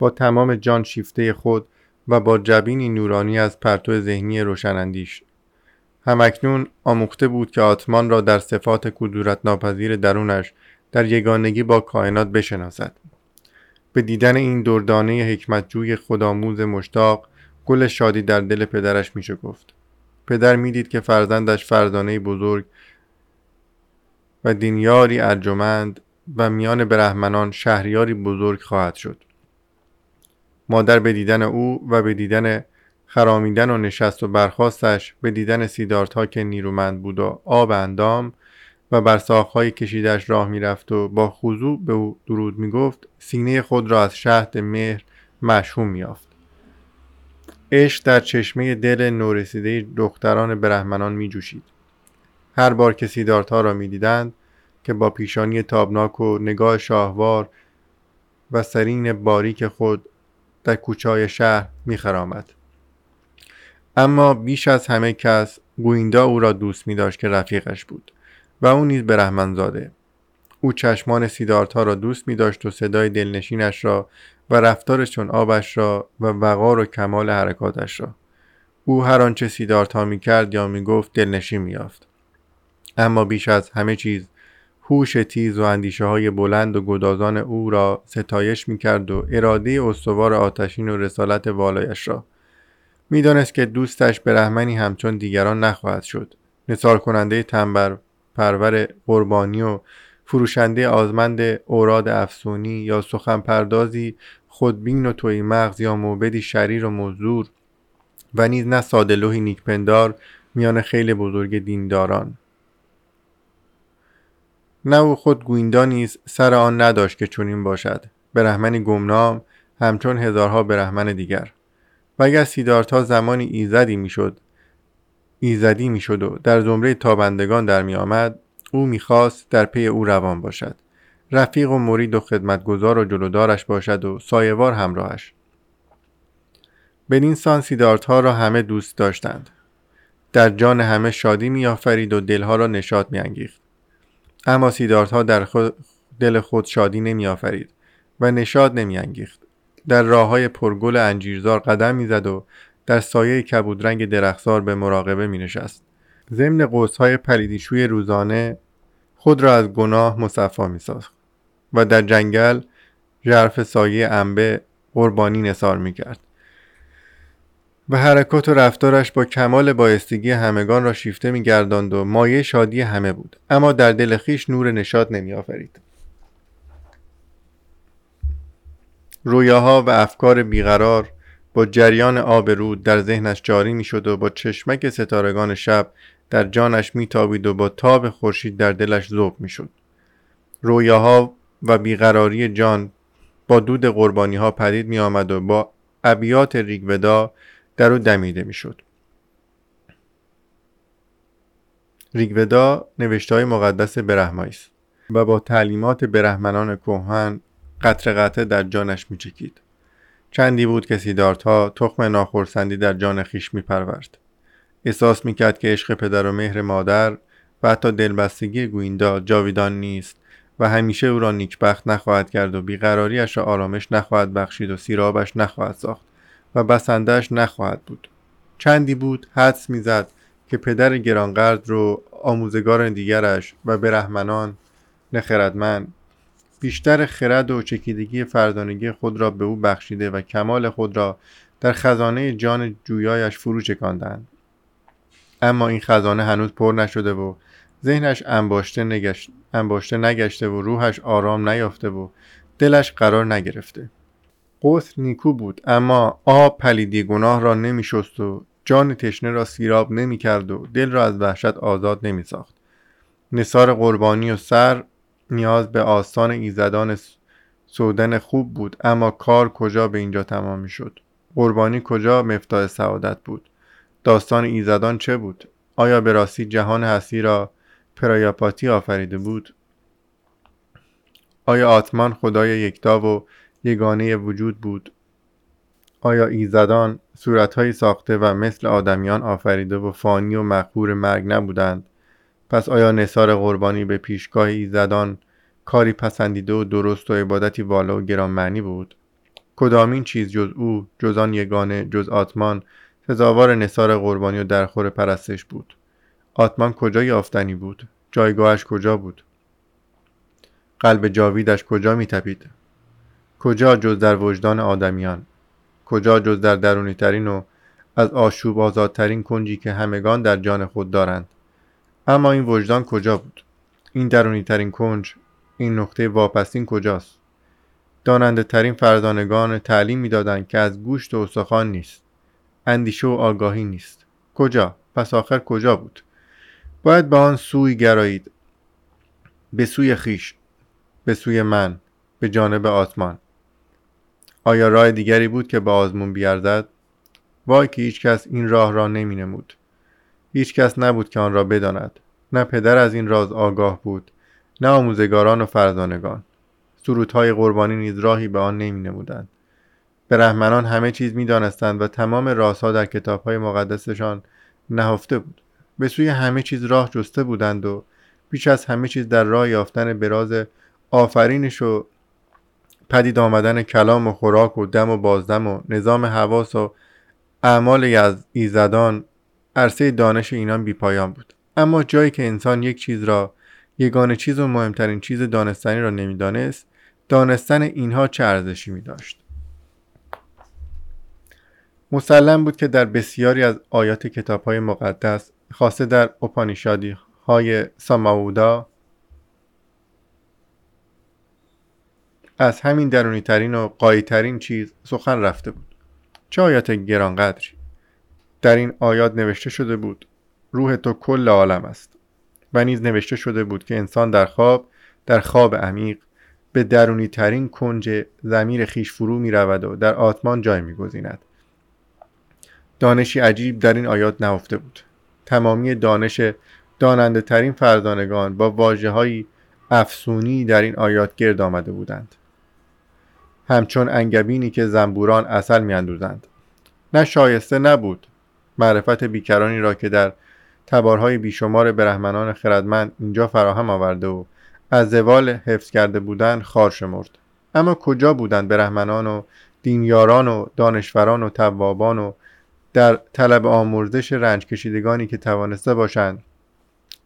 با تمام جان شیفته خود و با جبینی نورانی از پرتو ذهنی روشنندیش همکنون آموخته بود که آتمان را در صفات کدورت ناپذیر درونش در یگانگی با کائنات بشناسد. به دیدن این دردانه حکمتجوی خودآموز مشتاق گل شادی در دل پدرش میشه گفت. پدر می‌دید که فرزندش فرزانه بزرگ و دینیاری ارجمند و میان برهمنان شهریاری بزرگ خواهد شد. مادر به دیدن او و به دیدن خرامیدن و نشست و برخواستش به دیدن سیدارتا که نیرومند بود و آب اندام و بر ساخهای کشیدش راه می‌رفت و با خضوع به او درود می‌گفت سینه خود را از شهد مهر مشهوم میافت عشق در چشمه دل نورسیده دختران برهمنان می جوشید. هر بار که سیدارتا را می دیدند که با پیشانی تابناک و نگاه شاهوار و سرین باریک خود در کوچای شهر می خرامد. اما بیش از همه کس گویندا او را دوست می داشت که رفیقش بود و او نیز برهمنزاده او چشمان سیدارتا را دوست می داشت و صدای دلنشینش را و رفتار چون آبش را و وقار و کمال حرکاتش را او هر آنچه سیدارتا می کرد یا می گفت دلنشین می یافت. اما بیش از همه چیز هوش تیز و اندیشه های بلند و گدازان او را ستایش می کرد و اراده استوار آتشین و رسالت والایش را. می‌دانست که دوستش به رحمنی همچون دیگران نخواهد شد. نثار کننده تنبر پرور قربانی و فروشنده آزمند اوراد افسونی یا سخن پردازی خودبین و توی مغز یا موبدی شریر و مزدور و نیز نه سادلوهی نیکپندار میان خیلی بزرگ دینداران. نه او خود گویندا نیز سر آن نداشت که چنین باشد. برهمنی گمنام همچون هزارها برهمن دیگر. و اگر سیدارتا زمانی ایزدی می‌شد ایزدی می‌شد و در زمره تابندگان در میآمد او می‌خواست در پی او روان باشد. رفیق و مرید و خدمتگزار و جلودارش باشد و سایوار همراهش. بدین سان سیدارتها را همه دوست داشتند. در جان همه شادی میآفرید و دلها را نشاط میانگیخت. اما سیدارتها در خود دل خود شادی نمیآفرید و نشاد نمیانگیخت در راه های پرگل انجیرزار قدم می‌زد و در سایه کبودرنگ درختزار به مراقبه می نشست. ضمن های پلیدیشوی روزانه خود را از گناه مصفا می ساخت و در جنگل ژرف سایه انبه قربانی نثار می کرد. و حرکات و رفتارش با کمال بایستگی همگان را شیفته می گرداند و مایه شادی همه بود اما در دل خیش نور نشاد نمی آفرید. رویاها و افکار بیقرار با جریان آب رود در ذهنش جاری می شد و با چشمک ستارگان شب در جانش میتابید و با تاب خورشید در دلش ذوب می‌شد رویاها و بیقراری جان با دود قربانی ها پدید می آمد و با ابیات ریگودا در او دمیده می شد. ریگودا نوشته های مقدس برهمایی است و با تعلیمات برهمنان کهن قطر قطره در جانش می چکید. چندی بود که سیدارتا تخم ناخرسندی در جان خیش می پرورد. احساس می کرد که عشق پدر و مهر مادر و حتی دلبستگی گویندا جاویدان نیست و همیشه او را نیکبخت نخواهد کرد و بیقراریش را آرامش نخواهد بخشید و سیرابش نخواهد ساخت و بسندهش نخواهد بود. چندی بود حدس می‌زد که پدر گرانقدر رو آموزگار دیگرش و برهمنان نخردمند بیشتر خرد و چکیدگی فردانگی خود را به او بخشیده و کمال خود را در خزانه جان جویایش فرو چکاندند اما این خزانه هنوز پر نشده و ذهنش انباشته, نگشت، انباشته نگشته و روحش آرام نیافته و دلش قرار نگرفته. قصر نیکو بود اما آب پلیدی گناه را نمی شست و جان تشنه را سیراب نمی کرد و دل را از وحشت آزاد نمی ساخت نصار قربانی و سر نیاز به آستان ایزدان سودن خوب بود اما کار کجا به اینجا تمام می شد؟ قربانی کجا مفتاح سعادت بود؟ داستان ایزدان چه بود؟ آیا به راستی جهان هستی را پرایاپاتی آفریده بود؟ آیا آتمان خدای یکتا و یگانه وجود بود. آیا ایزدان صورتهایی ساخته و مثل آدمیان آفریده و فانی و مقبور مرگ نبودند؟ پس آیا نصار قربانی به پیشگاه ایزدان کاری پسندیده و درست و عبادتی والا و گرانمعنی بود؟ کدامین چیز جز او جز آن یگانه جز آتمان سزاوار نصار قربانی و درخور پرستش بود؟ آتمان کجا یافتنی بود؟ جایگاهش کجا بود؟ قلب جاویدش کجا میتپید؟ کجا جز در وجدان آدمیان؟ کجا جز در درونی ترین و از آشوب آزادترین کنجی که همگان در جان خود دارند؟ اما این وجدان کجا بود؟ این درونی ترین کنج این نقطه واپسین کجاست؟ داننده ترین فردانگان تعلیم می‌دادند که از گوشت و استخوان نیست اندیشه و آگاهی نیست. کجا؟ پس آخر کجا بود؟ باید به آن سوی گرایید. به سوی خیش به سوی من به جانب آسمان. آیا راه دیگری بود که به آزمون بیارزد وای که هیچ کس این راه را نمی نمود هیچ کس نبود که آن را بداند. نه پدر از این راز آگاه بود نه آموزگاران و فرزانگان. سرودهای قربانی نیز راهی به آن نمی نمودند رحمنان همه چیز می دانستند و تمام رازها در کتابهای مقدسشان نهفته بود. به سوی همه چیز راه جسته بودند و بیش از همه چیز در راه یافتن براز آفرینش و پدید آمدن کلام و خوراک و دم و بازدم و نظام حواس و اعمال از ایزدان عرصه دانش اینان بیپایان بود. اما جایی که انسان یک چیز را یگانه چیز و مهمترین چیز دانستنی را نمی‌دانست دانستن اینها چه ارزشی می داشت مسلم بود که در بسیاری از آیات کتاب های مقدس خاصه در اپانیشادی های ساماودا از همین درونی ترین و قایی ترین چیز سخن رفته بود. چه آیات گرانقدری در این آیات نوشته شده بود روح تو کل عالم است. و نیز نوشته شده بود که انسان در خواب در خواب عمیق به درونی ترین کنج زمیر خیش فرو می رود و در آتمان جای می گذیند. دانشی عجیب در این آیات نهفته بود. تمامی دانش داننده ترین فردانگان با واجه های افسونی در این آیات گرد آمده بودند. همچون انگبینی که زنبوران اصل میاندوزند. نه شایسته نبود. معرفت بیکرانی را که در تبارهای بیشمار برهمنان خردمند اینجا فراهم آورده و از زوال حفظ کرده بودند خار شمرد. اما کجا بودند برهمنان و دینیاران و دانشوران و توابان و در طلب آمرزش رنج کشیدگانی که توانسته باشند؟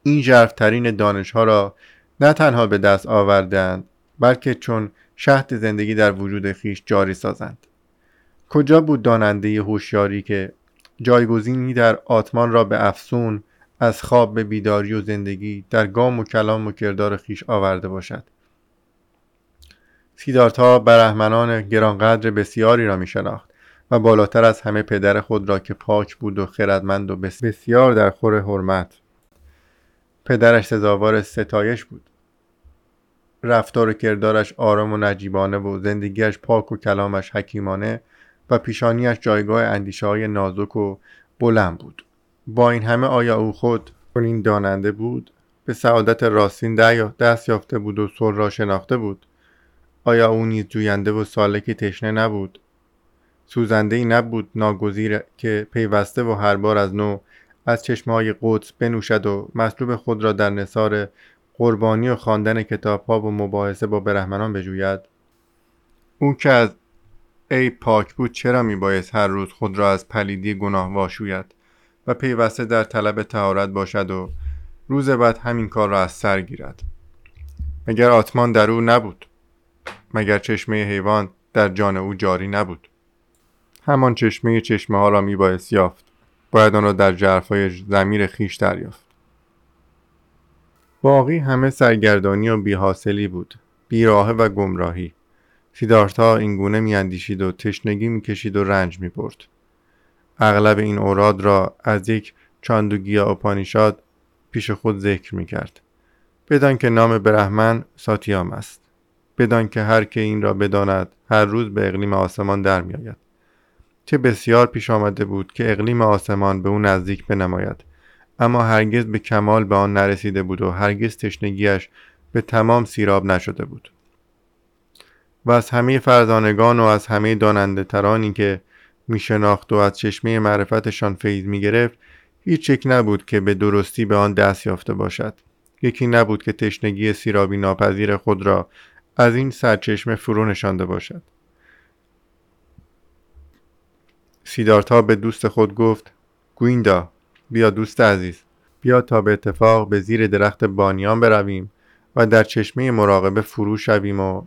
این ژرفترین دانشها را نه تنها به دست آوردند بلکه چون شهد زندگی در وجود خیش جاری سازند. کجا بود داننده هوشیاری که جایگزینی در آتمان را به افسون از خواب به بیداری و زندگی در گام و کلام و کردار خیش آورده باشد؟ سیدارتا برهمنان گرانقدر بسیاری را می شناخت و بالاتر از همه پدر خود را که پاک بود و خردمند و بسیار در خور حرمت پدرش سزاوار ستایش بود. رفتار و کردارش آرام و نجیبانه و زندگیش پاک و کلامش حکیمانه و پیشانیش جایگاه اندیشه های نازک و بلند بود. با این همه آیا او خود این داننده بود؟ به سعادت راستین دست یافته بود و سر را شناخته بود؟ آیا او نیز جوینده و سالکی تشنه نبود؟ سوزنده ای نبود ناگزیر که پیوسته و هر بار از نو از چشمه های قدس بنوشد و مطلوب خود را در نصار قربانی و خواندن کتاب ها و مباحثه با برهمنان بجوید؟ او که از ای پاک بود چرا میبایست هر روز خود را از پلیدی گناه واشوید و پیوسته در طلب تهارت باشد و روز بعد همین کار را از سر گیرد؟ مگر آتمان در او نبود؟ مگر چشمه حیوان در جان او جاری نبود؟ همان چشمه چشمه ها را میبایست یافت. باید آن را در جرفای زمیر خیش دریافت. باقی همه سرگردانی و بیحاصلی بود. بیراهه و گمراهی. سیدارتا اینگونه میاندیشید و تشنگی می‌کشید و رنج می‌برد. اغلب این اوراد را از یک چاندوگیا اپانیشاد پیش خود ذکر می‌کرد. بدان که نام برهمن ساتیام است. بدان که هر که این را بداند هر روز به اقلیم آسمان در میآید. چه بسیار پیش آمده بود که اقلیم آسمان به او نزدیک بنماید. اما هرگز به کمال به آن نرسیده بود و هرگز تشنگیش به تمام سیراب نشده بود. و از همه فرزانگان و از همه داننده ترانی که می شناخت و از چشمه معرفتشان فیض می گرفت هیچ یک نبود که به درستی به آن دست یافته باشد. یکی نبود که تشنگی سیرابی ناپذیر خود را از این سرچشمه فرو نشانده باشد. سیدارتا به دوست خود گفت گویندا بیا دوست عزیز. بیا تا به اتفاق به زیر درخت بانیان برویم و در چشمه مراقبه فرو شویم و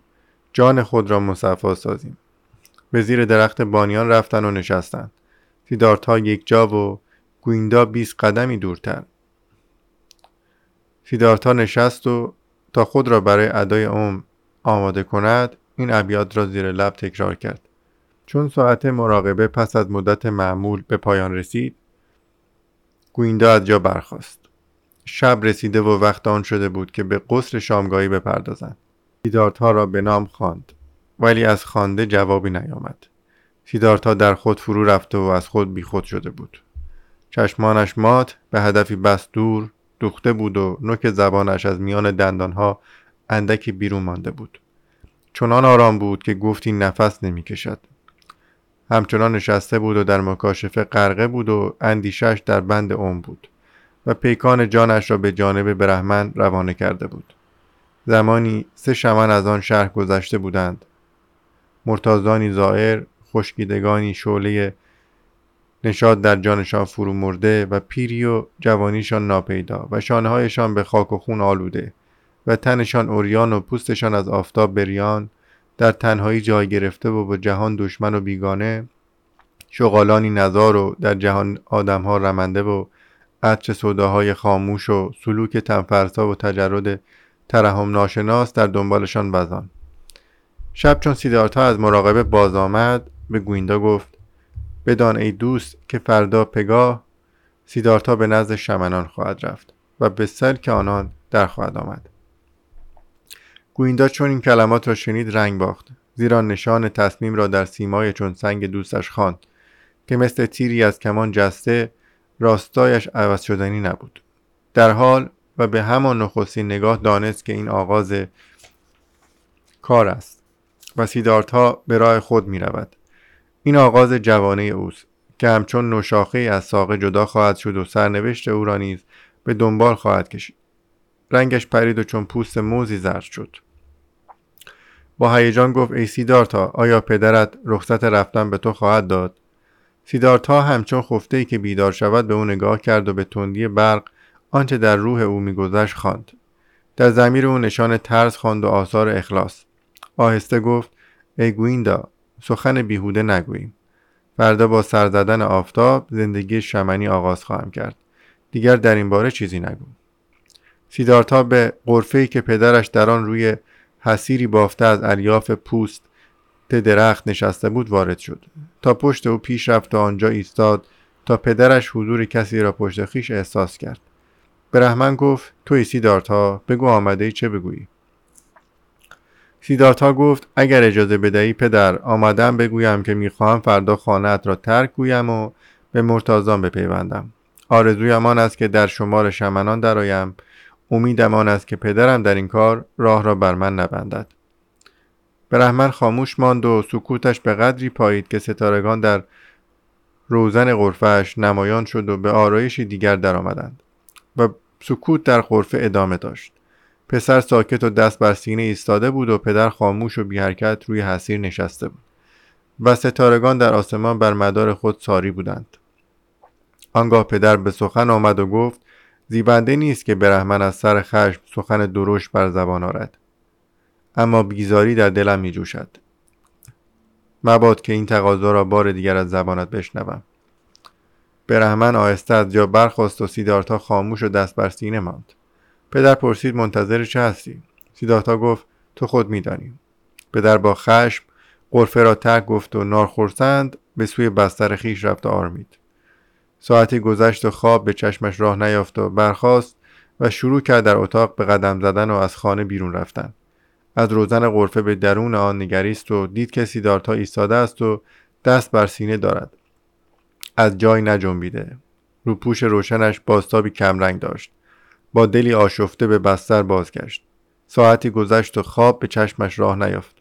جان خود را مصفا سازیم. به زیر درخت بانیان رفتن و نشستند سیدارتا یک جا و گویندا 20 قدمی دورتر. سیدارتا نشست و تا خود را برای ادای اوم آماده کند این ابیات را زیر لب تکرار کرد. چون ساعت مراقبه پس از مدت معمول به پایان رسید گویندا از جا برخاست. شب رسیده و وقت آن شده بود که به قصر شامگاهی بپردازند. سیدارتا را به نام خواند ولی از خوانده جوابی نیامد. سیدارتا در خود فرو رفته و از خود بیخود شده بود. چشمانش مات به هدفی بس دور دوخته بود و نوک زبانش از میان دندانها اندکی بیرون مانده بود. چنان آرام بود که گفتی نفس نمی‌کشد. همچنان نشسته بود و در مکاشفه غرقه بود و اندیشش در بند اوم بود و پیکان جانش را به جانب برهمن روانه کرده بود. زمانی سه شمن از آن شهر گذشته بودند. مرتازانی زائر خشکیدگانی شعله نشاد در جانشان فرو مرده و پیری و جوانیشان ناپیدا و شانههایشان به خاک و خون آلوده و تنشان اوریان و پوستشان از آفتاب بریان در تنهایی جای گرفته و با جهان دشمن و بیگانه شغالانی نزار و در جهان آدمها رمنده و عطر صداهای خاموش و سلوک تنفرسا و تجرد ترحم ناشناس در دنبالشان وزان شب چون سیدارتا از مراقبه باز آمد به گویندا گفت بدان ای دوست که فردا پگاه سیدارتا به نزد شمنان خواهد رفت و به سلک آنان در خواهد آمد. گویندا چون این کلمات را شنید رنگ باخت. زیرا نشان تصمیم را در سیمای چون سنگ دوستش خواند که مثل تیری از کمان جسته راستایش عوض شدنی نبود. در حال و به همان نخستین نگاه دانست که این آغاز کار است و سیدارتا به راه خود می رود این آغاز جوانه اوست که همچون نوشاخه از ساقه جدا خواهد شد و سرنوشت او را نیز به دنبال خواهد کشید. رنگش پرید و چون پوست موزی زرد شد. با هیجان گفت ای سیدارتا آیا پدرت رخصت رفتن به تو خواهد داد؟ سیدارتا همچون خفته ای که بیدار شود به او نگاه کرد و به تندی برق آنچه در روح او میگذشت خواند. در زمیر او نشان ترس خواند و آثار اخلاص. آهسته گفت ای گویندا سخن بیهوده نگوییم. فردا با سر زدن آفتاب زندگی شمنی آغاز خواهم کرد. دیگر در این باره چیزی نگو. سیدارتا به قرفه‌ای که پدرش در آن روی حسیری بافته از الیاف پوست درخت نشسته بود وارد شد. تا پشت او پیش رفت و آنجا ایستاد تا پدرش حضور کسی را پشت خیش احساس کرد. برهمن گفت توی سیدارتا بگو آمده ای چه بگویی؟ سیدارتا گفت اگر اجازه بدهی پدر آمدم بگویم که می‌خواهم فردا خانهات را ترک گویم و به مرتازان بپیوندم. آرزویم آن است که در شمار شمنان درآیم امیدم آن است که پدرم در این کار راه را بر من نبندد. برهمن خاموش ماند و سکوتش به قدری پایید که ستارگان در روزن غرفهش نمایان شد و به آرایشی دیگر درآمدند و سکوت در غرفه ادامه داشت. پسر ساکت و دست بر سینه ایستاده بود و پدر خاموش و بی حرکت روی حسیر نشسته بود و ستارگان در آسمان بر مدار خود ساری بودند. آنگاه پدر به سخن آمد و گفت زیبنده نیست که برهمن از سر خشم سخن درشت بر زبان آرد. اما بیزاری در دلم می جوشد مباد که این تقاضا را بار دیگر از زبانت بشنوم. برهمن آهسته از جا برخواست و سیدارتا خاموش و دست بر سینه ماند. پدر پرسید منتظر چه هستی؟ سیدارتا گفت تو خود میدانی. پدر با خشم قرفه را ترک گفت و نارخورسند به سوی بستر خیش رفت و آرمید. ساعتی گذشت و خواب به چشمش راه نیافت و برخاست و شروع کرد در اتاق به قدم زدن و از خانه بیرون رفتن. از روزن غرفه به درون آن نگریست و دید که سیدارتا ایستاده است و دست بر سینه دارد. از جای نجنبیده. روپوش روشنش باستابی کمرنگ داشت. با دلی آشفته به بستر بازگشت. ساعتی گذشت و خواب به چشمش راه نیافت.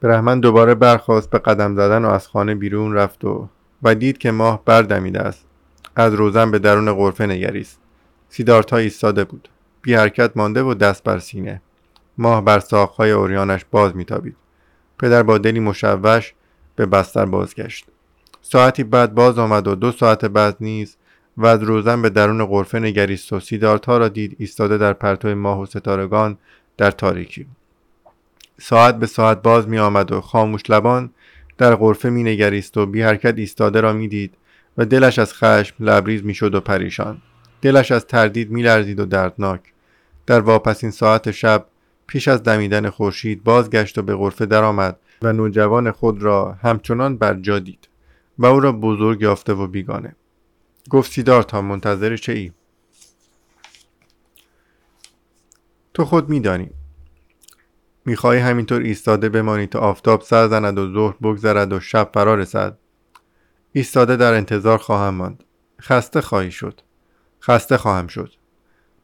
برهمن دوباره برخواست به قدم زدن و از خانه بیرون رفت و و دید که ماه بردمیده است. از روزن به درون غرفه نگریست. سیدارتا ایستاده بود. بی حرکت مانده و دست بر سینه. ماه بر ساقهای اوریانش باز میتابید. پدر با دلی مشوش به بستر بازگشت. ساعتی بعد باز آمد و دو ساعت بعد نیز و از روزن به درون غرفه نگریست و سیدارتا را دید ایستاده در پرتو ماه و ستارگان در تاریکی. ساعت به ساعت باز می آمد و خاموش لبان در غرفه می نگریست و بی حرکت ایستاده را می دید و دلش از خشم لبریز می شد و پریشان. دلش از تردید می لرزید و دردناک. در واپسین ساعت شب پیش از دمیدن خورشید بازگشت و به غرفه درآمد و نوجوان خود را همچنان بر جا دید و او را بزرگ یافته و بیگانه. گفت سیدار تا منتظر چه ای؟ تو خود میدانی. می‌خواهی همینطور ایستاده بمانی تا آفتاب سر زند و ظهر بگذرد و شب فرا رسد. ایستاده در انتظار خواهم ماند. خسته خواهی شد. خسته خواهم شد.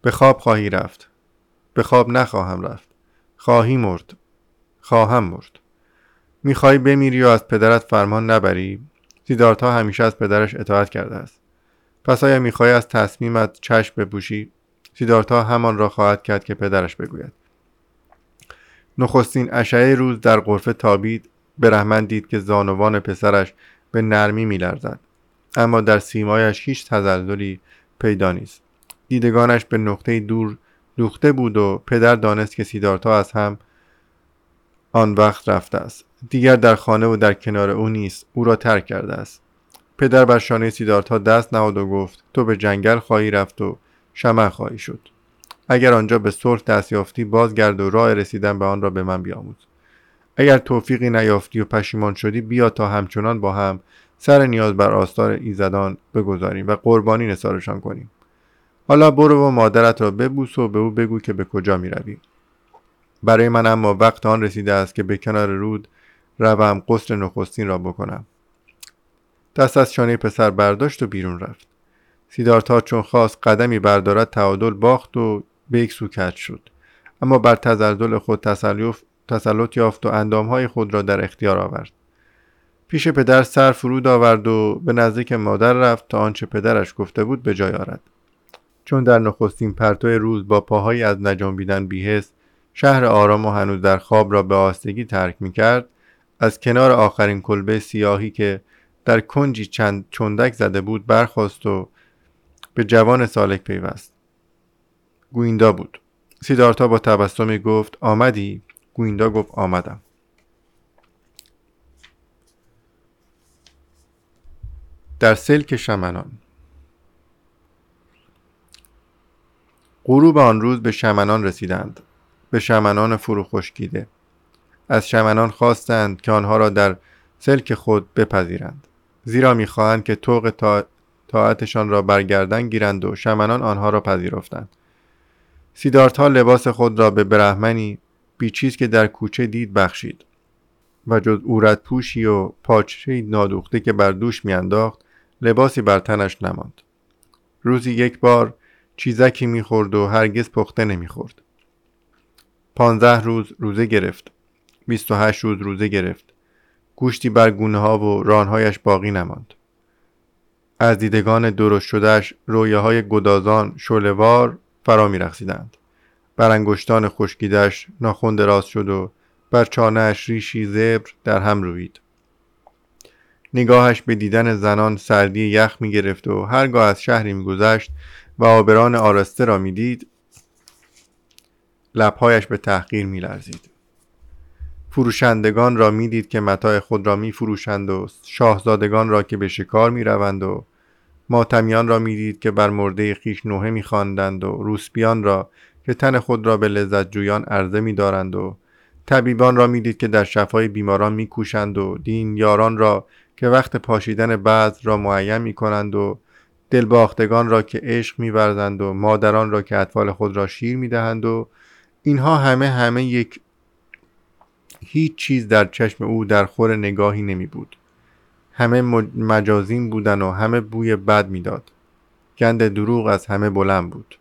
به خواب خواهی رفت. به خواب نخواهم رفت. خواهی مرد. خواهم مرد. می‌خواهی بمیری و از پدرت فرمان نبری؟ سیدارتا همیشه از پدرش اطاعت کرده است. پس آیا می‌خواهی از تصمیمت چشم بپوشی؟ سیدارتا همان را خواهد کرد که پدرش بگوید. نخستین اشعه روز در غرفه تابید. به رحمن دید که زانوان پسرش به نرمی میلرزد. اما در سیمایش هیچ تزلزلی پیدا نیست. دیدگانش به نقطه دور دوخته بود و پدر دانست که سیدارتا از هم آن وقت رفته است. دیگر در خانه و در کنار او نیست. او را ترک کرده است. پدر بر شانه سیدارتا دست نهاد و گفت تو به جنگل خواهی رفت و شمع خواهی شد. اگر آنجا به صلح دست یافتی بازگرد و راه رسیدن به آن را به من بیاموز. اگر توفیقی نیافتی و پشیمان شدی بیا تا همچنان با هم سر نیاز بر آستار ایزدان بگذاریم و قربانی نثارشان کنیم. حالا برو و مادرت را ببوس و به او بگو که به کجا می روی. برای من اما وقت آن رسیده است که به کنار رود روم قصر نخستین را بکنم. دست از شانه پسر برداشت و بیرون رفت. سیدارتا چون خواست قدمی بردارد تعادل باخت و به یک سو کج شد. اما بر تزلزل خود تسلط یافت و اندامهای خود را در اختیار آورد. پیش پدر سر فرود آورد و به نزدیک مادر رفت تا آنچه پدرش گفته بود به جای آرد. چون در نخستین پرتو روز با پاهایی از نجنبیدن بیهست شهر آرام و هنوز در خواب را به آستگی ترک می کرد از کنار آخرین کلبه سیاهی که در کنجی چند چندک زده بود برخواست و به جوان سالک پیوست. گویندا بود. سیدارتا با تبسمی گفت آمدی؟ گویندا گفت آمدم. در سلک شمنان. غروب آن روز به شمنان رسیدند. به شمنان فرو خشکیده از شمنان خواستند که آنها را در سلک خود بپذیرند. زیرا می‌خواهند که طوق تا... طاعتشان را برگردن گیرند و شمنان آنها را پذیرفتند. سیدارتا لباس خود را به برهمنی بیچیز که در کوچه دید بخشید و جز اورد پوشی و پاچه نادوخته که بر دوش میانداخت لباسی بر تنش نماند. روزی یک بار چیزکی می‌خورد و هرگز پخته نمی‌خورد. پانزده روز روزه گرفت. بیست و هشت روز روزه گرفت. گوشتی بر گونه ها و رانهایش باقی نماند. از دیدگان درست شدهش رویه های گدازان شلوار فرا می. بر انگشتان خشکیدش ناخون دراز شد و بر چانهش ریشی زبر در هم روید نگاهش به دیدن زنان سردی یخ می گرفت و هرگاه از شهری می گذشت و آبران آراسته را می دید لبهایش به تحقیر می لرزید. فروشندگان را می‌دید که متاع خود را می فروشند و شاهزادگان را که به شکار می روند و ماتمیان را می‌دید که بر مرده خیش نوحه میخواندند و روسپیان را که تن خود را به لذت جویان عرضه میدارند و طبیبان را می‌دید که در شفای بیماران میکوشند و دین یاران را که وقت پاشیدن بعض را معین می‌کنند و دلباختگان را که عشق میورزند و مادران را که اطفال خود را شیر می‌دهند و اینها همه همه یک هیچ چیز در چشم او در خور نگاهی نمی بود همه مجازین بودن و همه بوی بد می‌داد. گند دروغ از همه بلند بود.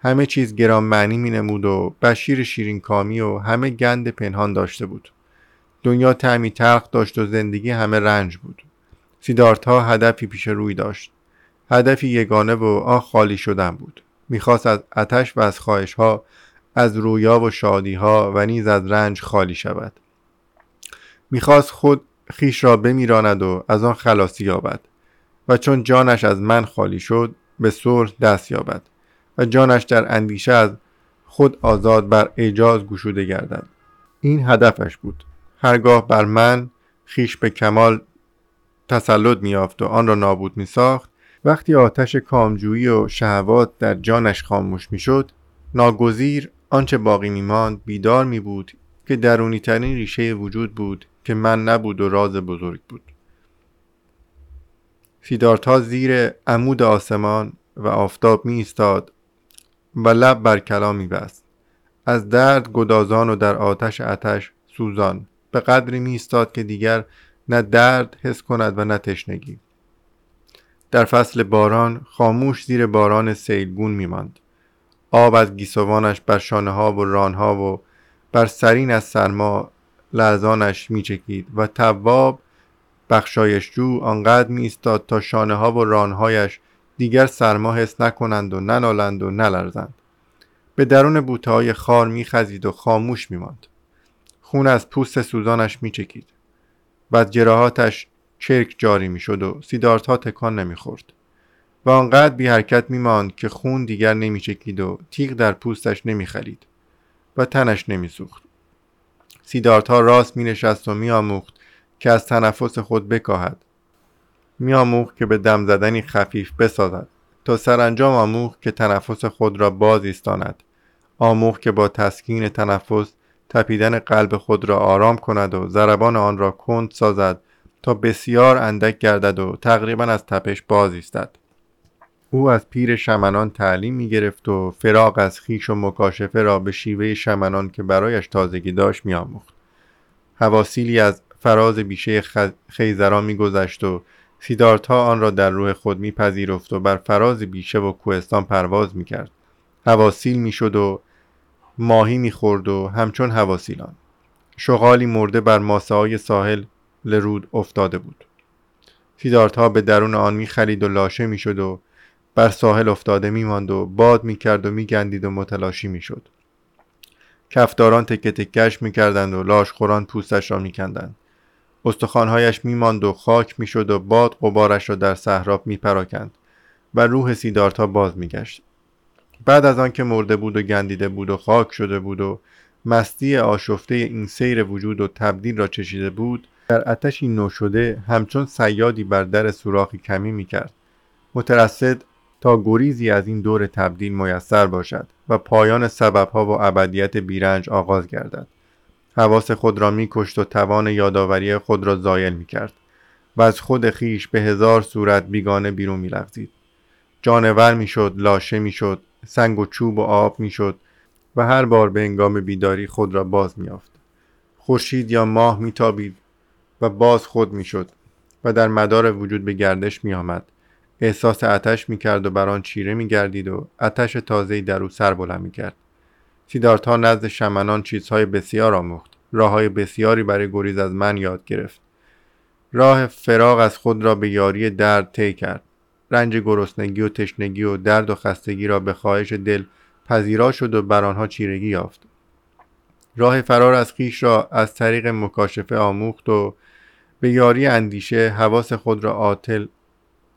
همه چیز گران معنی می نمود و بشیر شیرین کامی و همه گند پنهان داشته بود. دنیا تعمی تلخ داشت و زندگی همه رنج بود. سیدارتا هدفی پیش روی داشت. هدفی یگانه و آن خالی شدن بود. می‌خواست از اتش و از خواهش ها از رویا و شادی ها و نیز از رنج خالی شود. می‌خواست خود خیش را بمیراند و از آن خلاصی یابد. و چون جانش از من خالی شد به صلح دست یابد. و جانش در اندیشه از خود آزاد بر اعجاز گشوده گردد. این هدفش بود. هرگاه بر من خیش به کمال تسلط میافت و آن را نابود می ساخت وقتی آتش کامجویی و شهوات در جانش خاموش می شد ناگزیر آنچه باقی می ماند بیدار می بود که درونی ترین ریشه وجود بود که من نبود و راز بزرگ بود. سیدارتا زیر عمود آسمان و آفتاب می ایستاد و لب بر کلام می بست. از درد گدازان و در آتش آتش سوزان به قدری می ایستاد که دیگر نه درد حس کند و نه تشنگی در فصل باران خاموش زیر باران سیلگون می ماند. آب از گیسوانش بر شانه ها و رانها و بر سرین از سرما لرزانش می چکید و تواب بخشایشجو آنقدر می ایستاد تا شانه ها و رانهایش دیگر سرما حس نکنند و ننالند و نلرزند به درون بوته های خار می خزید و خاموش می ماند. خون از پوست سوزانش می چکید و جراحاتش چرک جاری می شد و سیدارت ها تکان نمی خورد. و آنقدر بی حرکت می ماند که خون دیگر نمی چکید و تیغ در پوستش نمی خلید و تنش نمی سوخت. سیدارت ها راست می نشست و می آموخت که از تنفس خود بکاهد. می آموخت که به دم زدنی خفیف بسازد تا سرانجام آموخت که تنفس خود را باز ایستاند. آموخت که با تسکین تنفس تپیدن قلب خود را آرام کند و ضربان آن را کند سازد تا بسیار اندک گردد و تقریبا از تپش باز ایستد او از پیر شمنان تعلیم می گرفت و فراغ از خیش و مکاشفه را به شیوه شمنان که برایش تازگی داشت می آموخت. حواسیلی از فراز بیشه خیزران می گذشت و سیدارتا آن را در روح خود می پذیرفت و بر فراز بیشه و کوهستان پرواز می کرد. حواسیل می شد و ماهی می خورد و همچون حواسیلان. شغالی مرده بر ماسه های ساحل لرود افتاده بود. سیدارتا به درون آن می خرید و لاشه می شد و بر ساحل افتاده می ماند و باد می کرد و می گندید و متلاشی می شد. کفداران تکه تکش می کردند و لاش خوران پوستش را می کندند. استخوانهایش می ماند و خاک می شد و باد قبارش را در صحرا می پراکند و روح سیدارتا باز می گشت. بعد از آنکه مرده بود و گندیده بود و خاک شده بود و مستی آشفته این سیر وجود و تبدیل را چشیده بود در اتشی نو شده همچون سیادی بر در سوراخی کمی می کرد. مترصد تا گریزی از این دور تبدیل میسر باشد و پایان سببها و ابدیت بیرنج آغاز گردد حواس خود را میکشت و توان یادآوری خود را زایل می‌کرد و از خود خیش به هزار صورت بیگانه بیرون میلغزید. جانور می‌شد لاشه می‌شد سنگ و چوب و آب می‌شد و هر بار به انگام بیداری خود را باز میافت خورشید یا ماه میتابید و باز خود می‌شد و در مدار وجود به گردش میآمد. احساس آتش می‌کرد و بر آن چیره میگردید و آتش تازه‌ای در او سر بلند می‌کرد. سیدارتا نزد شمنان چیزهای بسیار آموخت. راههای بسیاری برای گریز از من یاد گرفت. راه فراغ از خود را به یاری درد طی کرد. رنج گرسنگی و تشنگی و درد و خستگی را به خواهش دل پذیرا شد و بر آنها چیرگی یافت. راه فرار از خیش را از طریق مکاشفه آموخت و به یاری اندیشه حواس خود را عاطل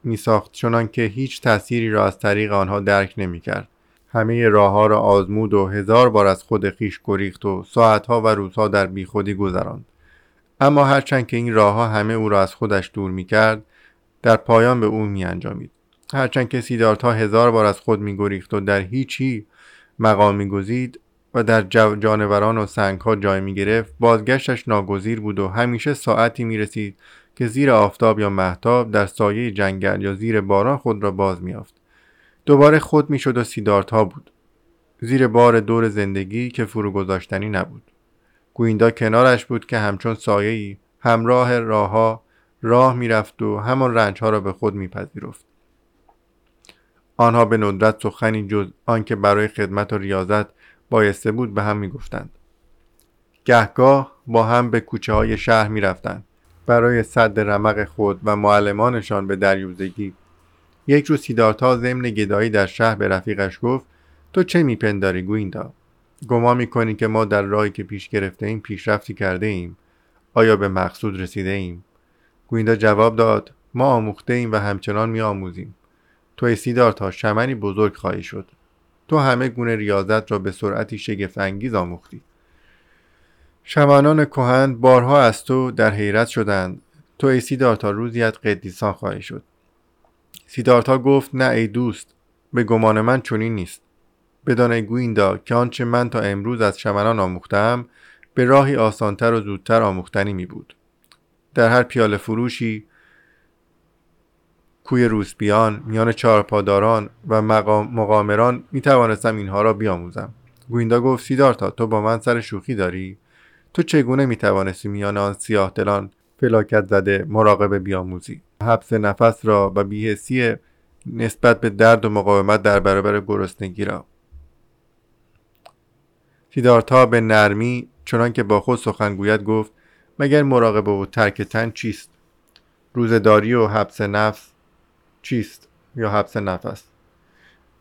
می ساخت چنان که هیچ تأثیری را از طریق آنها درک نمی کرد. همه راه را آزمود و هزار بار از خود خیش گریخت و ساعتها و روزها در بیخودی گذراند. اما هرچند که این راهها همه او را از خودش دور می کرد در پایان به او می انجامید. هرچند که سیدارتا هزار بار از خود می گریخت و در هیچی مقامی گزید و در جانوران و سنگها جای می گرفت بازگشتش ناگزیر بود و همیشه ساعتی می رسید که زیر آفتاب یا محتاب در سایه جنگل یا زیر باران خود را باز میافت دوباره خود می‌شد و سیدارت بود. زیر بار دور زندگی که فرو گذاشتنی نبود. گویندا کنارش بود که همچون سایه همراه راهها راه می‌رفت و همان رنجها را به خود میپذیرفت. آنها به ندرت سخنی جز آنکه برای خدمت و ریاضت بایسته بود به هم می‌گفتند. گهگاه با هم به کوچه های شهر می‌رفتند. برای صد رمق خود و معلمانشان به دریوزگی یک روز سیدارتا ضمن گدایی در شهر به رفیقش گفت تو چه میپنداری گویندا؟ گما می‌کنی که ما در راهی که پیش گرفته ایم پیشرفتی کرده ایم. آیا به مقصود رسیده ایم؟ گویندا جواب داد ما آموخته ایم و همچنان می آموزیم تو ای تا شمنی بزرگ خواهی شد. تو همه گونه ریاضت را به سرعتی شگفت آموختی. شمنان کهن بارها از تو در حیرت شدند. تو ای سیدارتا روزی از قدیسان خواهی شد. سیدارتا گفت نه ای دوست به گمان من چنین نیست. بدان گویندا که آنچه من تا امروز از شمنان آموختم به راهی آسانتر و زودتر آموختنی می بود. در هر پیاله فروشی کوی روسبیان میان چهارپاداران و مقامران می توانستم اینها را بیاموزم. گویندا گفت سیدارتا تو با من سر شوخی داری؟ تو چگونه می توانستی میان آن سیاه دلان فلاکت زده مراقبه بیاموزی. حبس نفس را و بیهسی نسبت به درد و مقاومت در برابر گرسنگی را. سیدارتا به نرمی چنان که با خود سخن گفت مگر مراقبه و ترک تن چیست؟ روزداری و حبس نفس چیست یا حبس نفس؟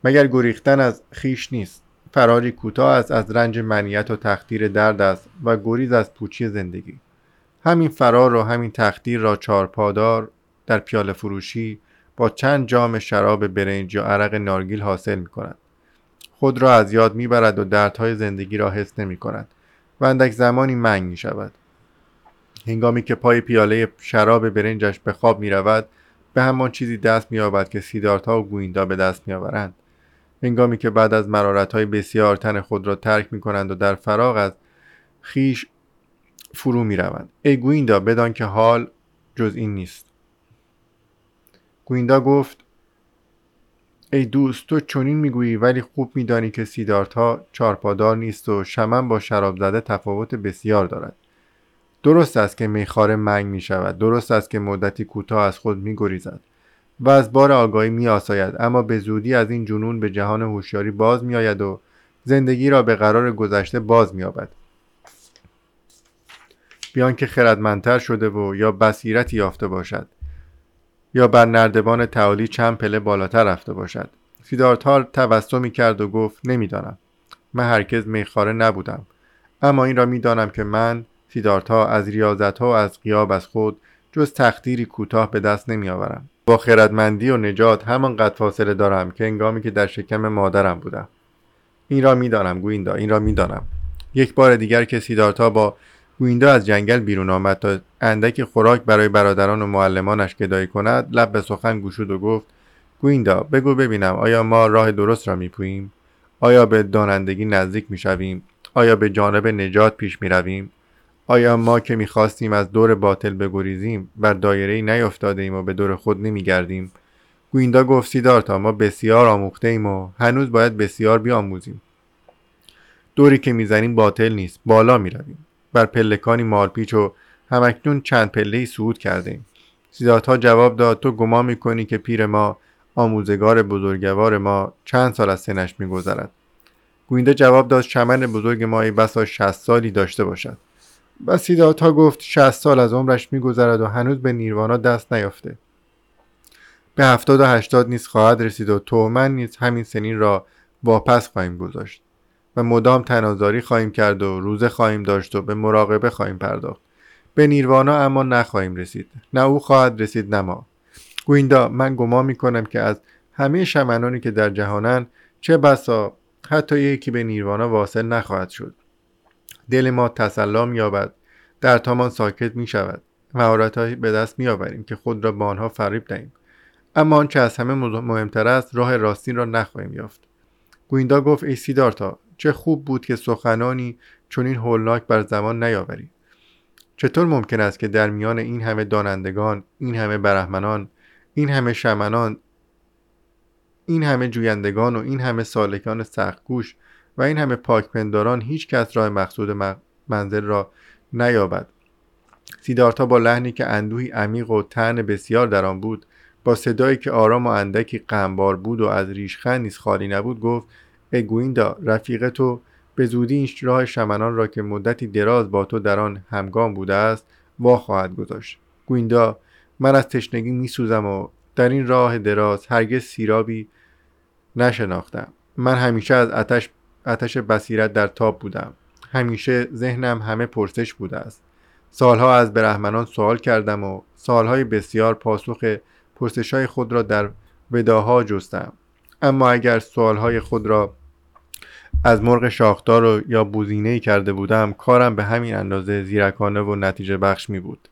مگر گریختن از خیش نیست؟ فراری کوتاه است از رنج منیت و تخدیر درد است و گریز از پوچی زندگی. همین فرار و همین تخدیر را چارپادار در پیاله فروشی با چند جام شراب برنج یا عرق نارگیل حاصل می کند. خود را از یاد می برد و دردهای زندگی را حس نمی کند و اندک زمانی منگ می شود. هنگامی که پای پیاله شراب برنجش به خواب می رود به همان چیزی دست می یابد که سیدارتا و گویندا به دست می آورند. هنگامی که بعد از های بسیار تن خود را ترک می کنند و در فراغ از خیش فرو می روند. ای گویندا بدان که حال جز این نیست. گویندا گفت ای دوست تو چنین می‌گویی ولی خوب میدانی که سیدارتا چارپادار نیست و شمن با شراب زده تفاوت بسیار دارد. درست است که میخاره منگ می شود درست است که مدتی کوتاه از خود می گریزد و از بار آگاهی می آساید اما به زودی از این جنون به جهان هوشیاری باز می آید و زندگی را به قرار گذشته باز می آبد بیان که خردمندتر شده و یا بصیرتی یافته باشد یا بر نردبان تعالی چند پله بالاتر رفته باشد. سیدارتال تبسمی کرد و گفت نمی‌دانم. من هرگز میخاره نبودم. اما این را می‌دانم که من سیدارتا از ریاضت ها و از قیاب از خود جز تقدیری کوتاه به دست نمیآورم. با خردمندی و نجات همان قد فاصله دارم که انگامی که در شکم مادرم بودم. این را می‌دانم گویندا این را می‌دانم. یک بار دیگر که سیدارتا با گویندا از جنگل بیرون آمد تا اندکی خوراک برای برادران و معلمانش گدایی کند. لب به سخن گشود و گفت گویندا بگو ببینم آیا ما راه درست را میپوییم؟ آیا به دانندگی نزدیک می‌شویم؟ آیا به جانب نجات پیش می‌رویم؟ آیا ما که می‌خواستیم از دور باطل بگریزیم بر دایره ای نیفتاده ایم و به دور خود نمیگردیم؟ گویندا گفت سیدارتا ما بسیار آموخته ایم و هنوز باید بسیار بیاموزیم. دوری که می‌زنیم باطل نیست بالا می‌رویم. بر پلکانی مارپیچ و همکنون چند پله صعود کردیم. سیداتها جواب داد تو گمان می‌کنی که پیر ما آموزگار بزرگوار ما چند سال از سنش میگذرد؟ گوینده جواب داد چمن بزرگ ما ای بسا شست سالی داشته باشد. و سیداتها گفت شست سال از عمرش میگذرد و هنوز به نیروانا دست نیافته. به هفتاد و هشتاد نیز خواهد رسید و تو من نیز همین سنین را واپس خواهیم گذاشت. و مدام تنازاری خواهیم کرد و روزه خواهیم داشت و به مراقبه خواهیم پرداخت. به نیروانا اما نخواهیم رسید. نه او خواهد رسید نه ما. گویندا من گمان می کنم که از همه شمنانی که در جهانند چه بسا حتی یکی به نیروانا واصل نخواهد شد. دل ما تسلا یابد. در تامان ساکت می شود مهارتهایی به دست می آوریم که خود را به آنها فریب دهیم. اما آنچه از همه مهمتر است راه راستین را نخواهیم یافت. گویندا گفت ای سیدارتا چه خوب بود که سخنانی چون این هولناک بر زمان نیاوری. چطور ممکن است که در میان این همه دانندگان این همه برهمنان این همه شمنان این همه جویندگان و این همه سالکان سختگوش و این همه پاکپنداران هیچ کس راه مقصود منزل را نیابد. سیدارتا با لحنی که اندوهی عمیق و تن بسیار در آن بود با صدایی که آرام و اندکی غمبار بود و از ریشخند نیز خالی نبود گفت ای گویندا رفیق تو به زودی این راه شمنان را که مدتی دراز با تو در آن همگام بوده است وا خواهد گذاشت. گویندا من از تشنگی میسوزم و در این راه دراز هرگز سیرابی نشناختم. من همیشه از آتش آتش بصیرت در تاب بودم. همیشه ذهنم همه پرسش بوده است. سالها از برهمنان سوال کردم و سالهای بسیار پاسخ پرسشهای خود را در وداها جستم. اما اگر سوالهای خود را از مرغ شاخدار و یا بوزینه کرده بودم کارم به همین اندازه زیرکانه و نتیجه بخش می بود